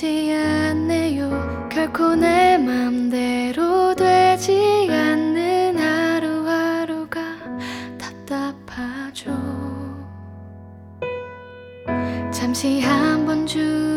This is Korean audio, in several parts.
쉽지 않네요. 결코 내 맘대로 되지 않는 하루하루가 답답하죠. 잠시 한번 주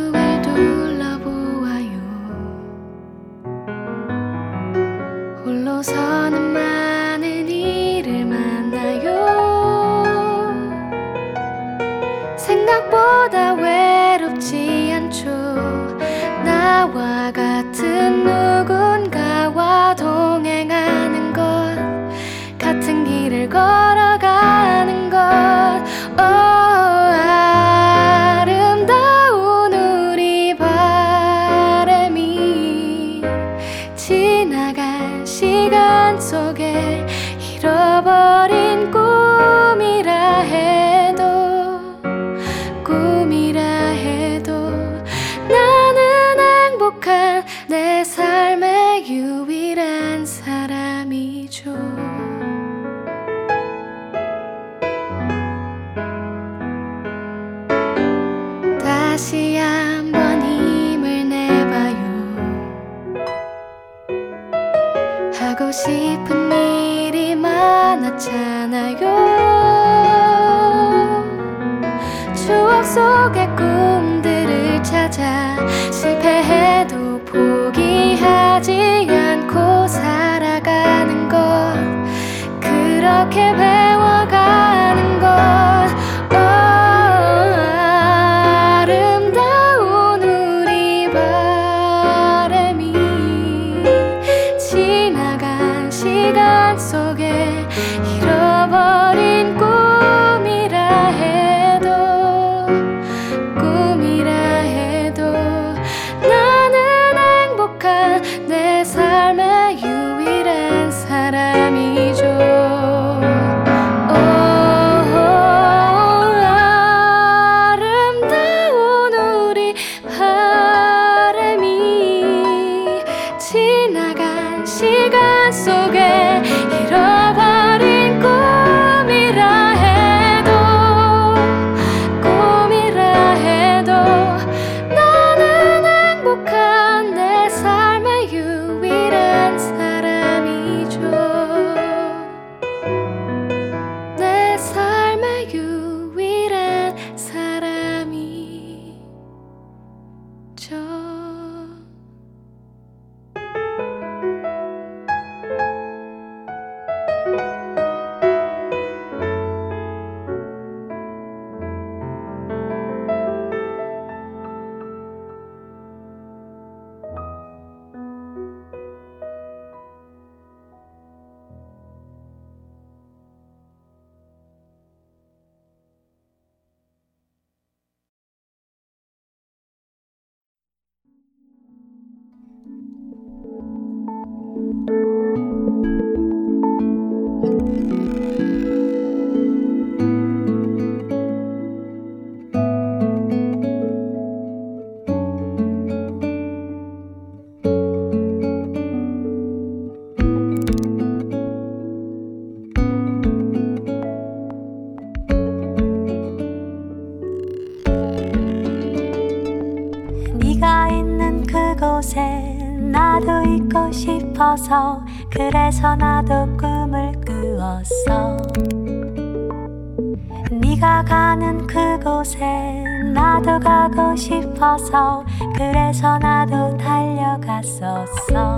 싶어서 그래서 나도 달려갔었어.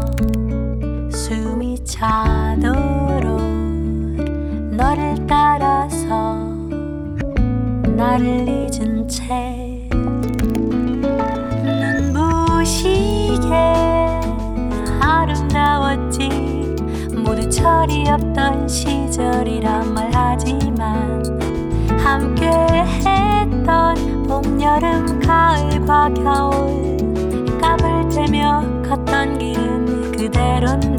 숨이 차도록 너를 따라서 나를 잊은 채 눈부시게 아름다웠지. 모두 철이 없던 시절이란 말하지만 함께 했던 봄, 여름, 가을과 겨울 까불대며 걷던 길은 그대로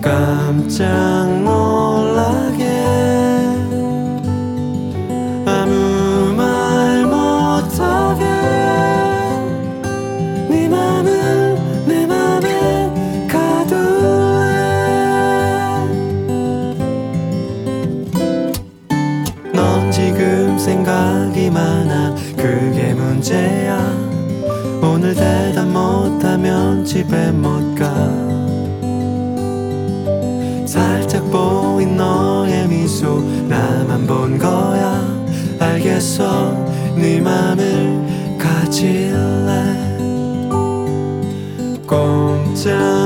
깜짝 놀 와서 네 맘을 가질래? 공짜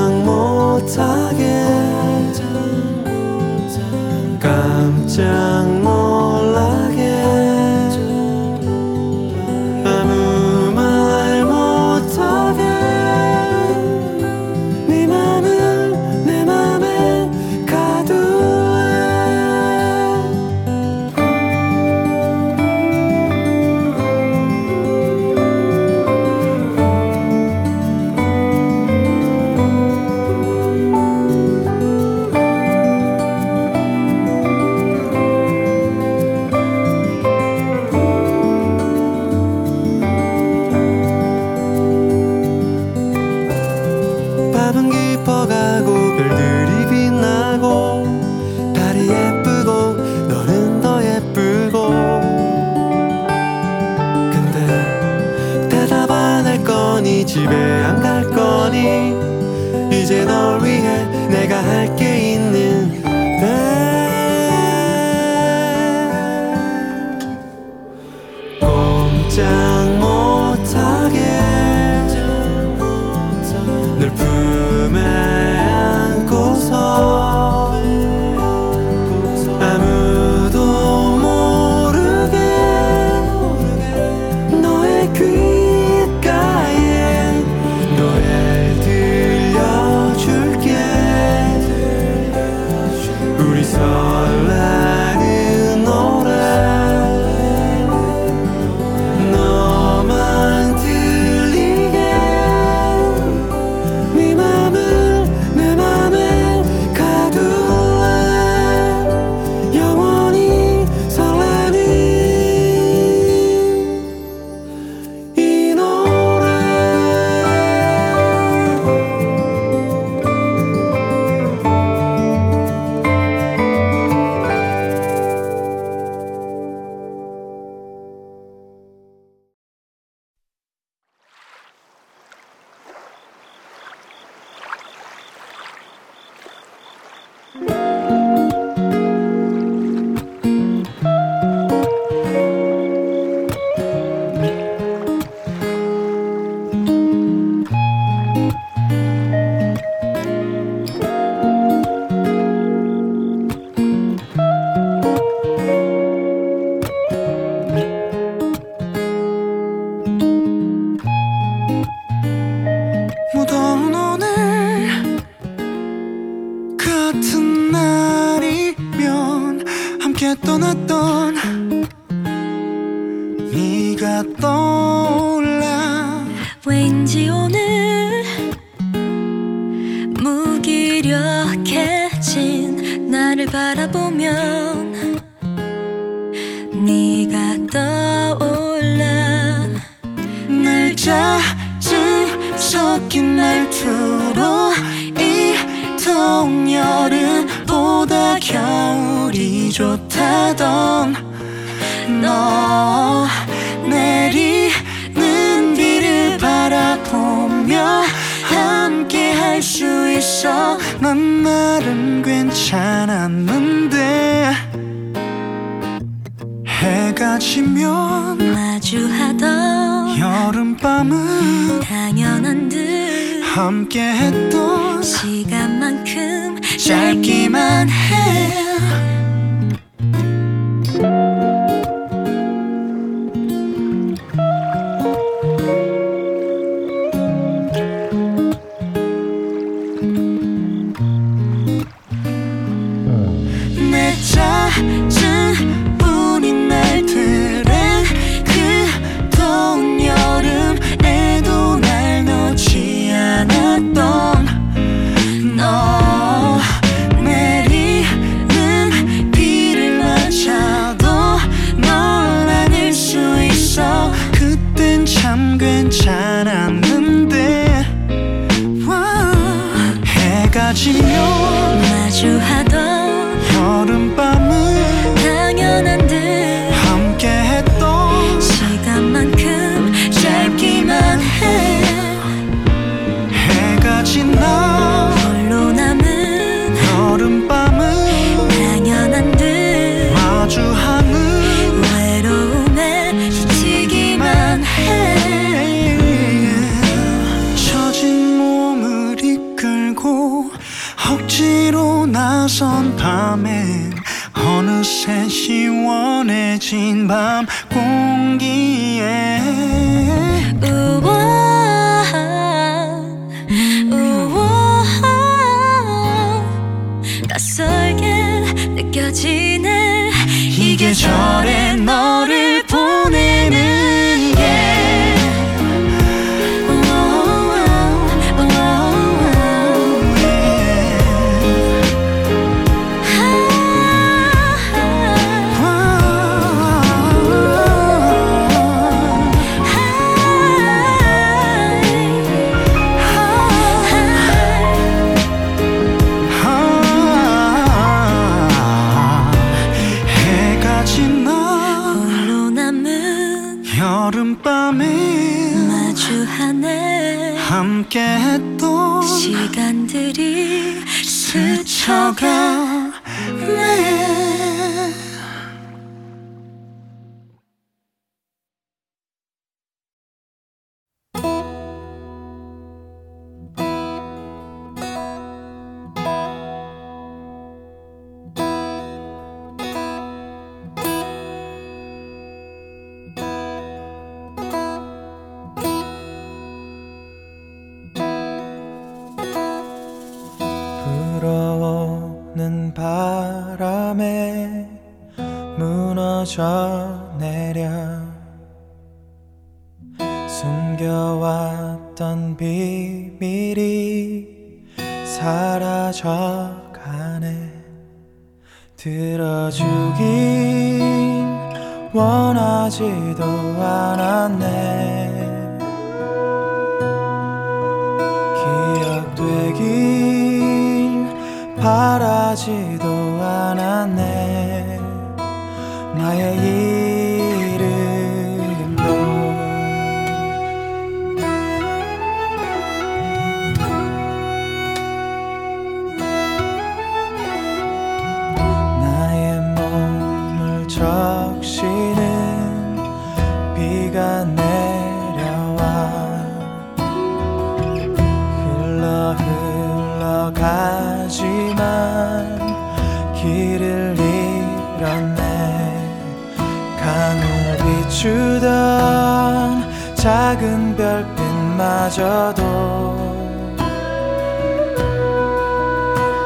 마저도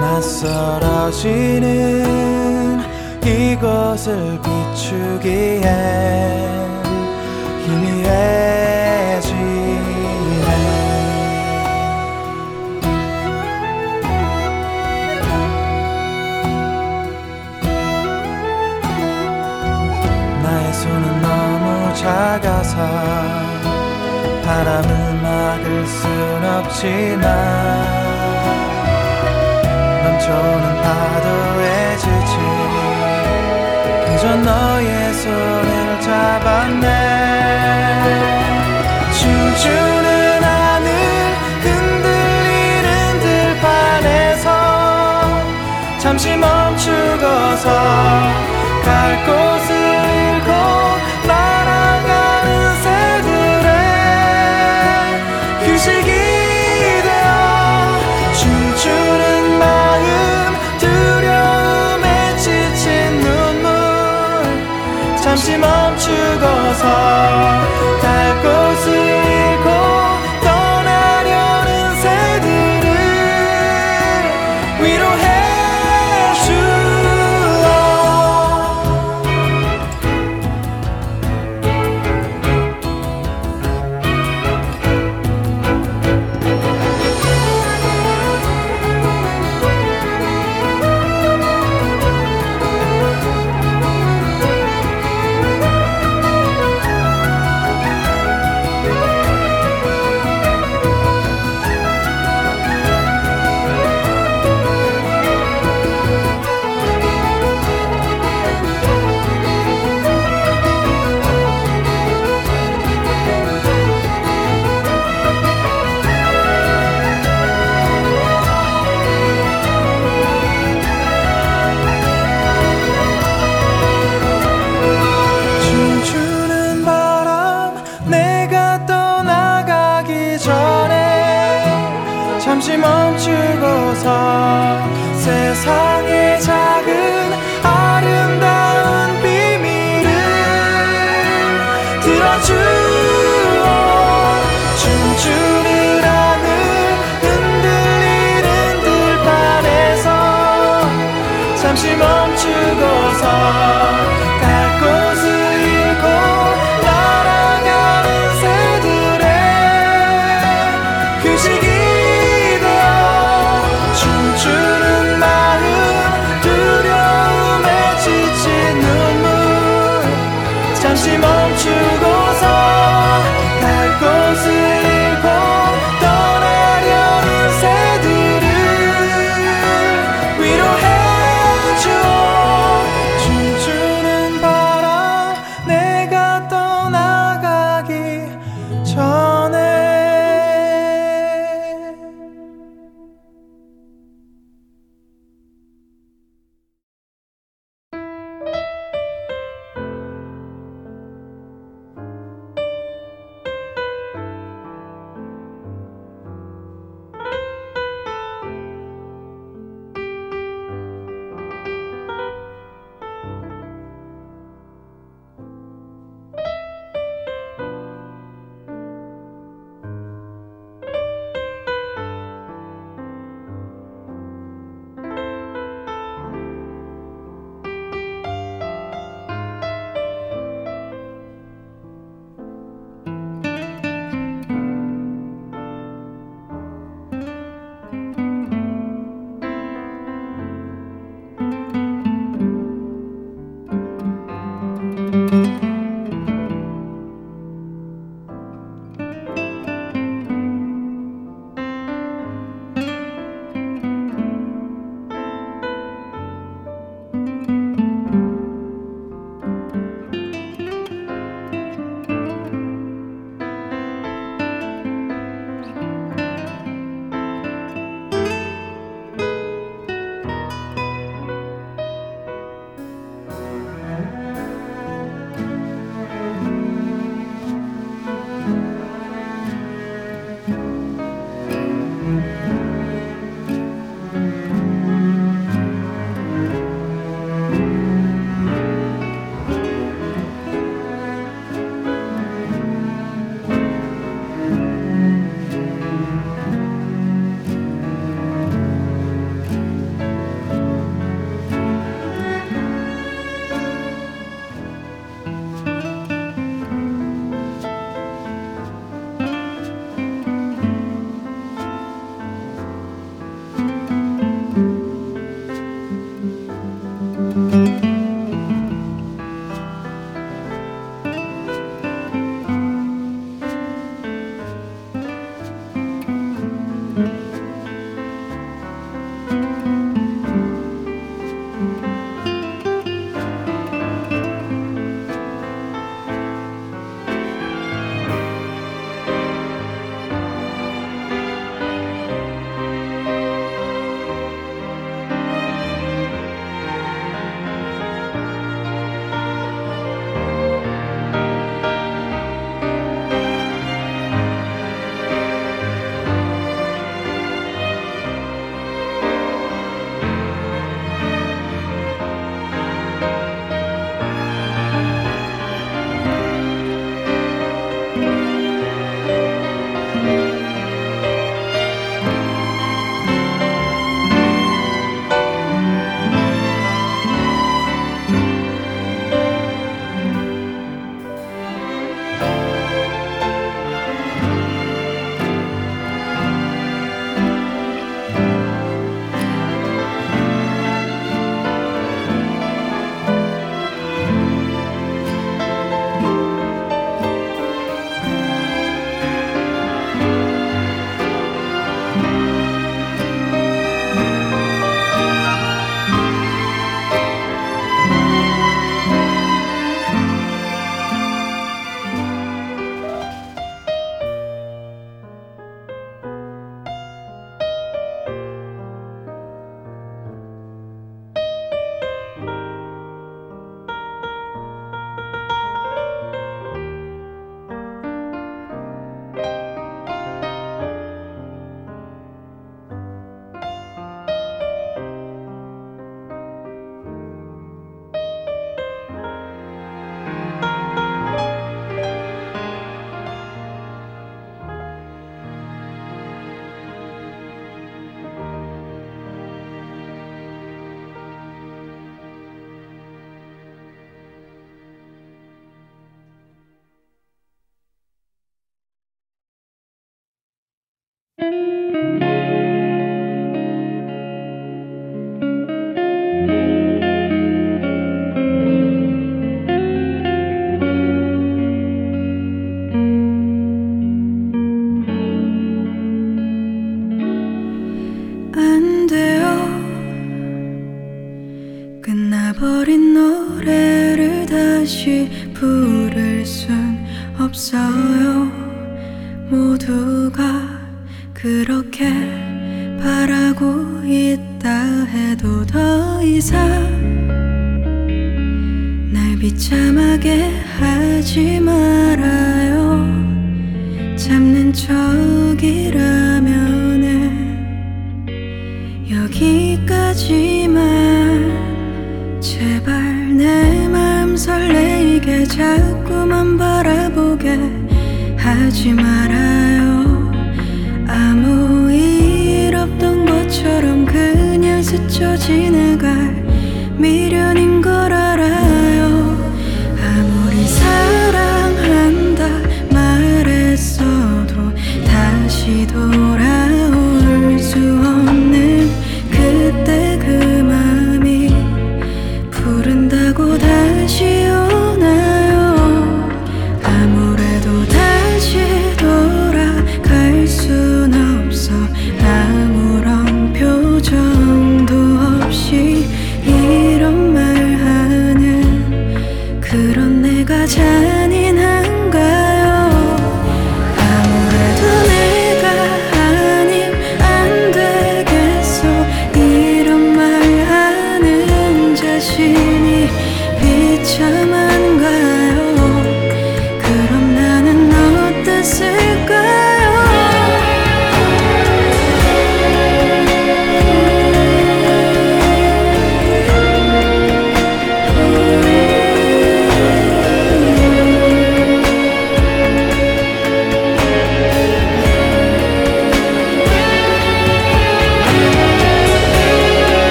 낯설어지는 이곳을 비추기에 희미해지네. 나의 손은 너무 작아서 바람을 받을 순 없지만 넘쳐는 파도에 지치 그저 너의 손을 잡았네. 춤추는 하늘 흔들리는 들판에서 잠시 멈추고서 갈 곳을 Vater. 잠시 멈추고서 세상의 작은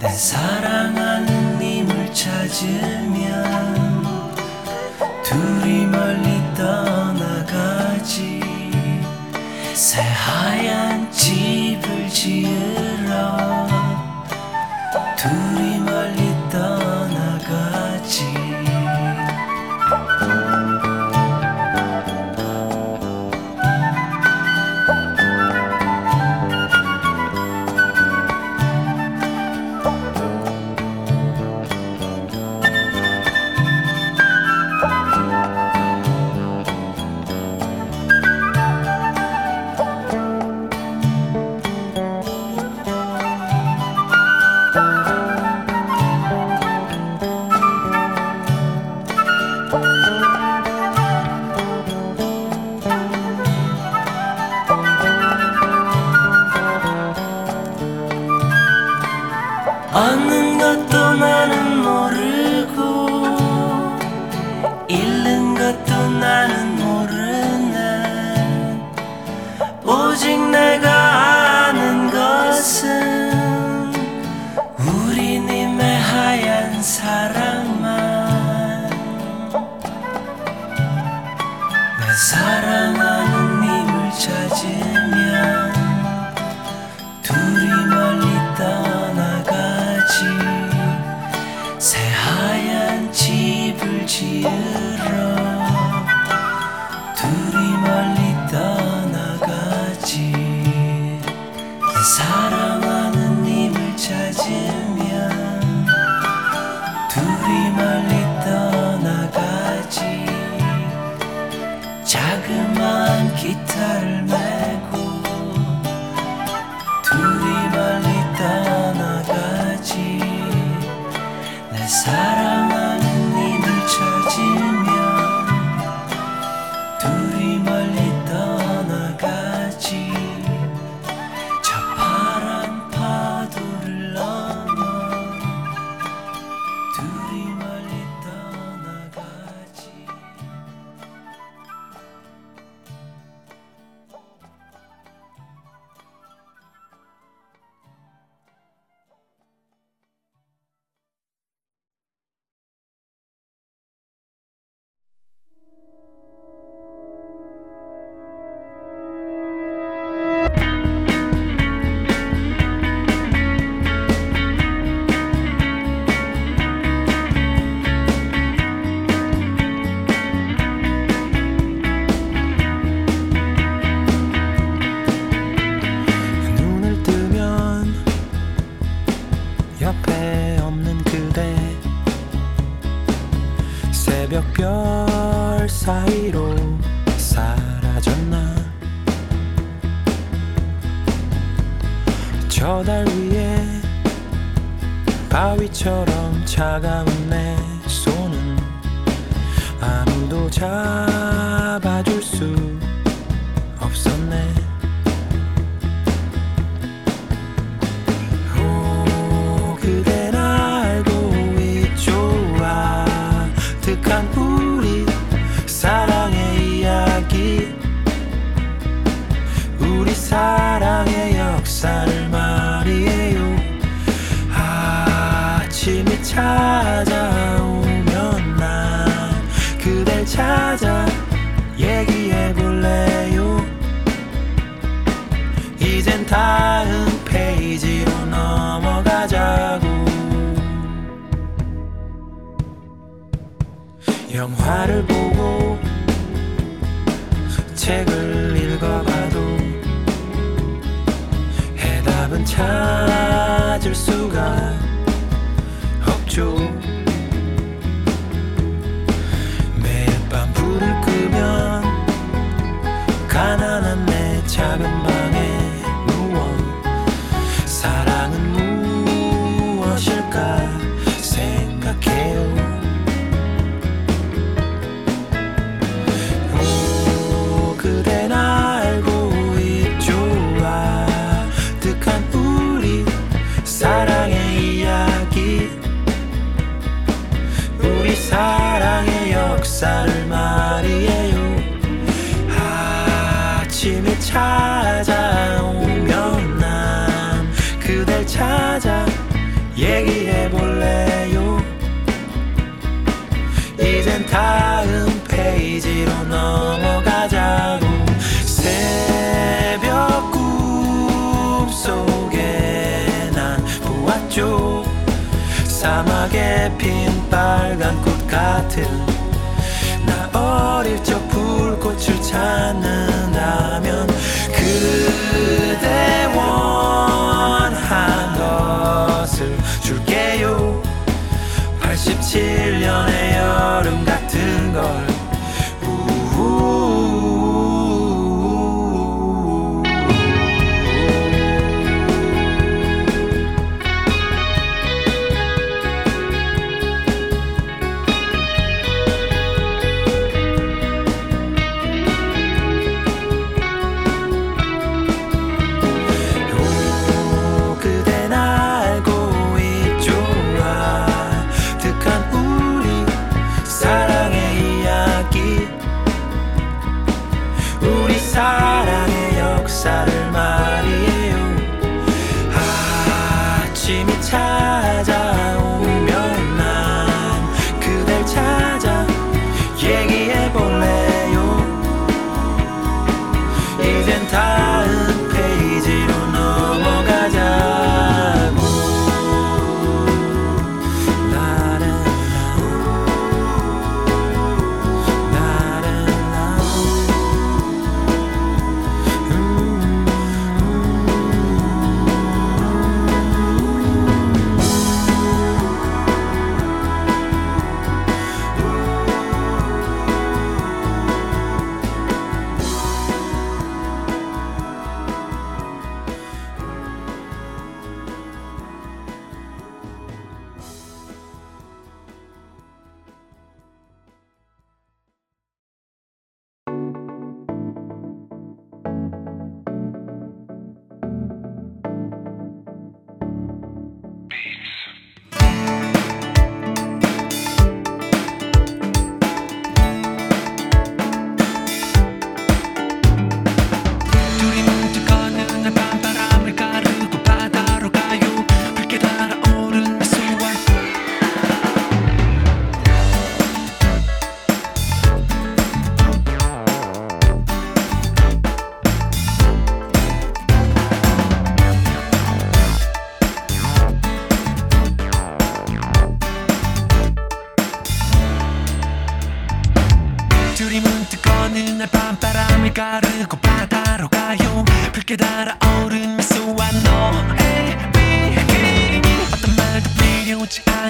내 사랑하는 님을 찾으면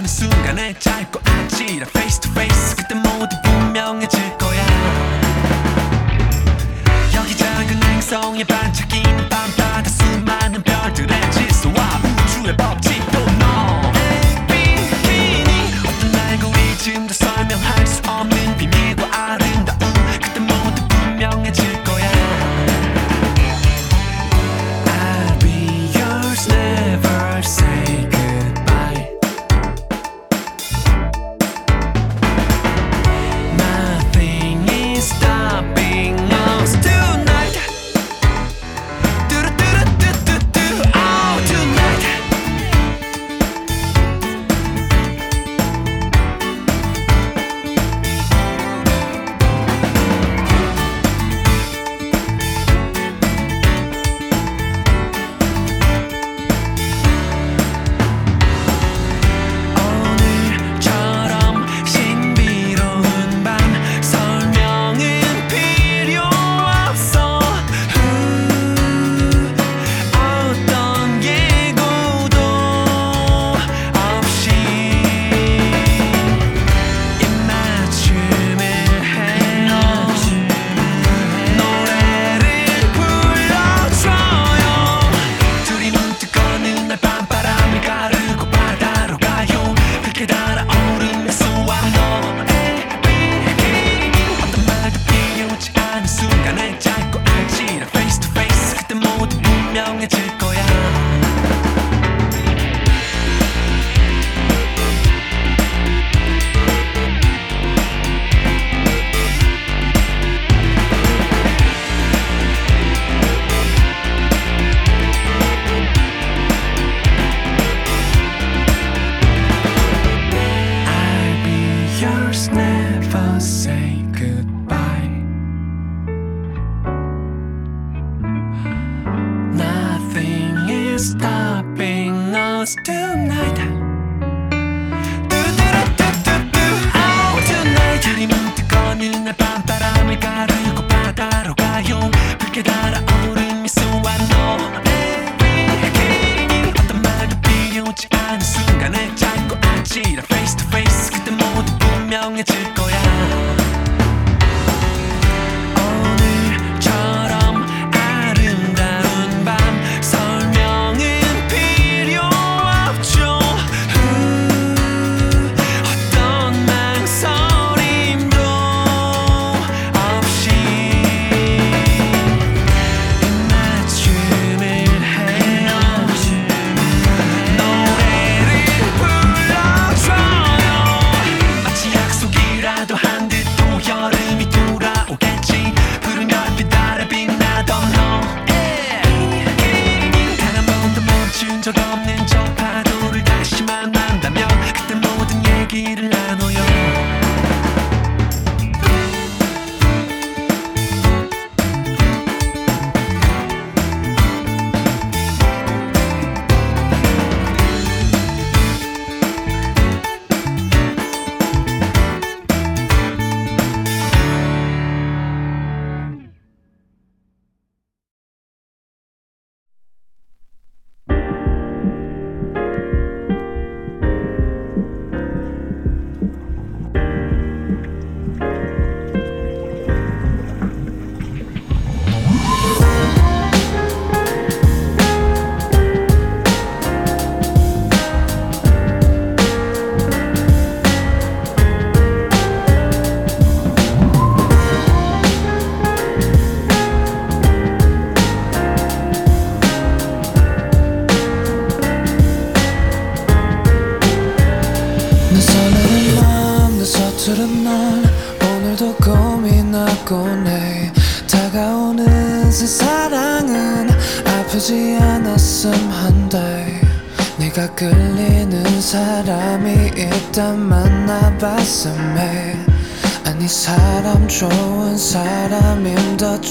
순간에 짧고 아찔한 face to face. 그때 모두 분명해질 거야. 여기 작은 행성에 반짝이는 밤바다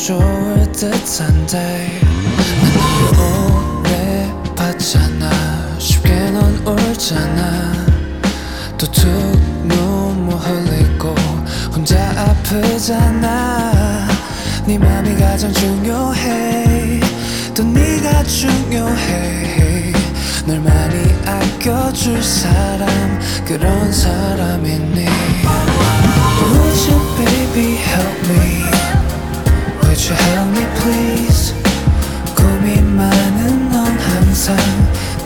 좋을 듯한데 난 오래 봤잖아. 쉽게 넌 울잖아. 또툭 눈물 흘리고 혼자 아프잖아. 네 맘이 가장 중요해. 또 네가 중요해. 널 많이 아껴줄 사람 그런 사람이니 you help me please 고민 많은 넌 항상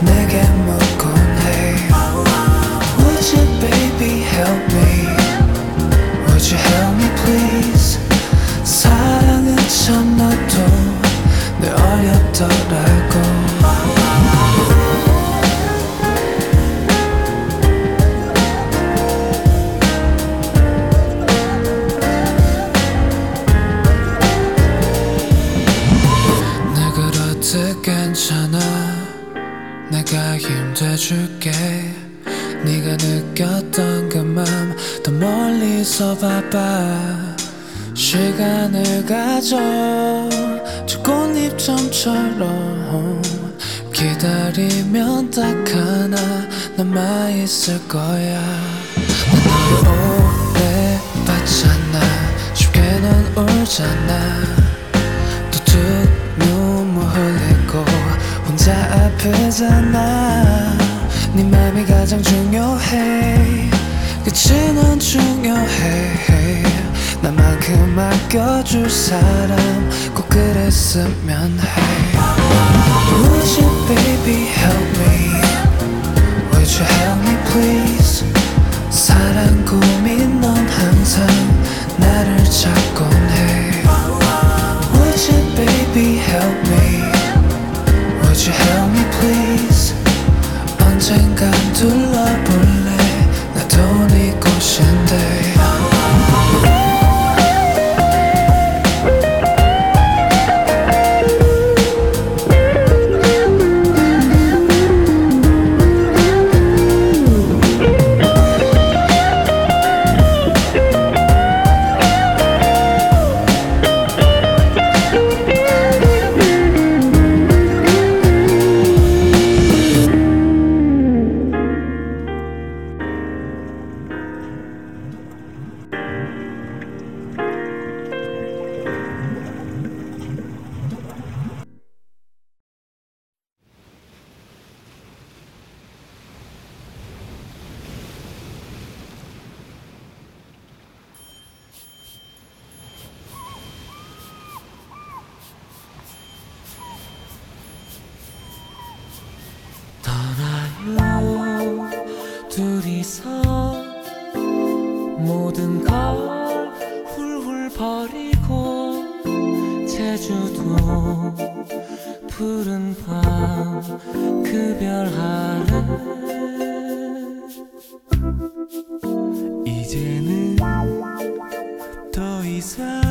내게 묻곤 해 Would you baby help me Would you help me please 사랑은 참 너도 늘 어렵더라 시간을 가져 저 꽃잎 점처럼 기다리면 딱 하나 남아있을 거야. 난 오래 봤잖아. 쉽게 넌 울잖아. 또툭 눈물 흘리고 혼자 아프잖아. 네 맘이 가장 중요해. 그치 넌 중요해 나만큼 아껴줄 사람 꼭 그랬으면 해 Would you baby help me Would you help me please Jesus.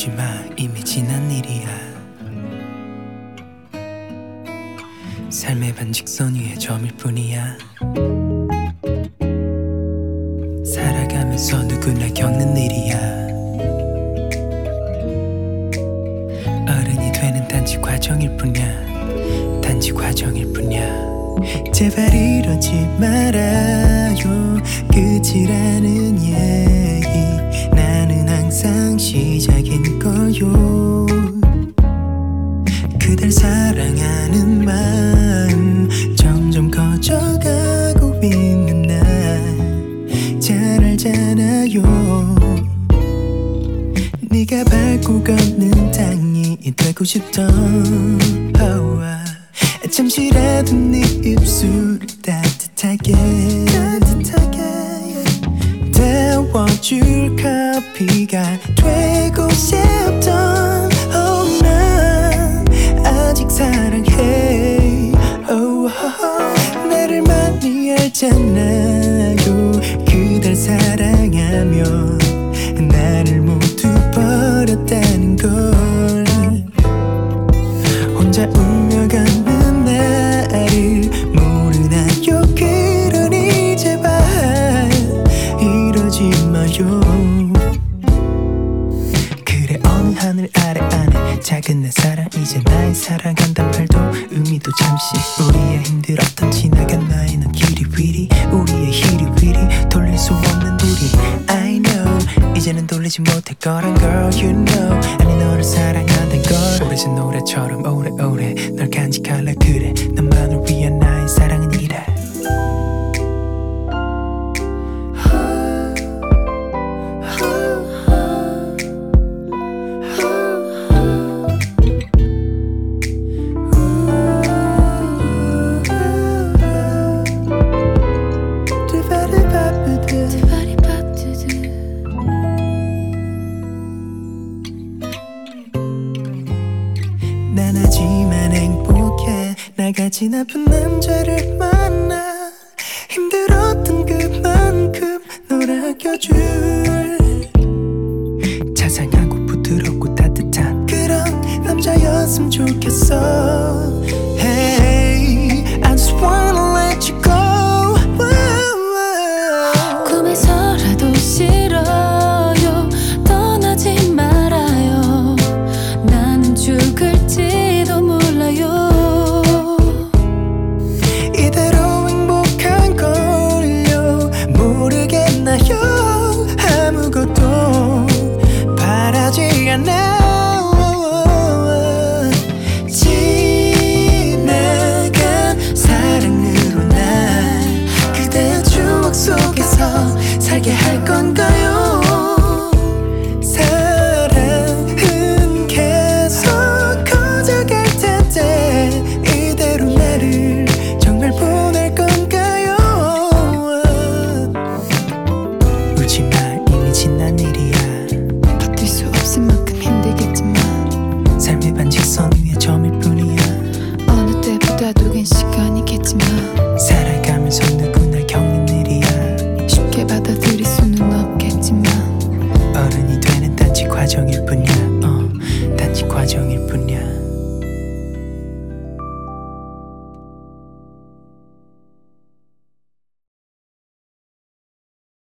울지마 이미 지난 일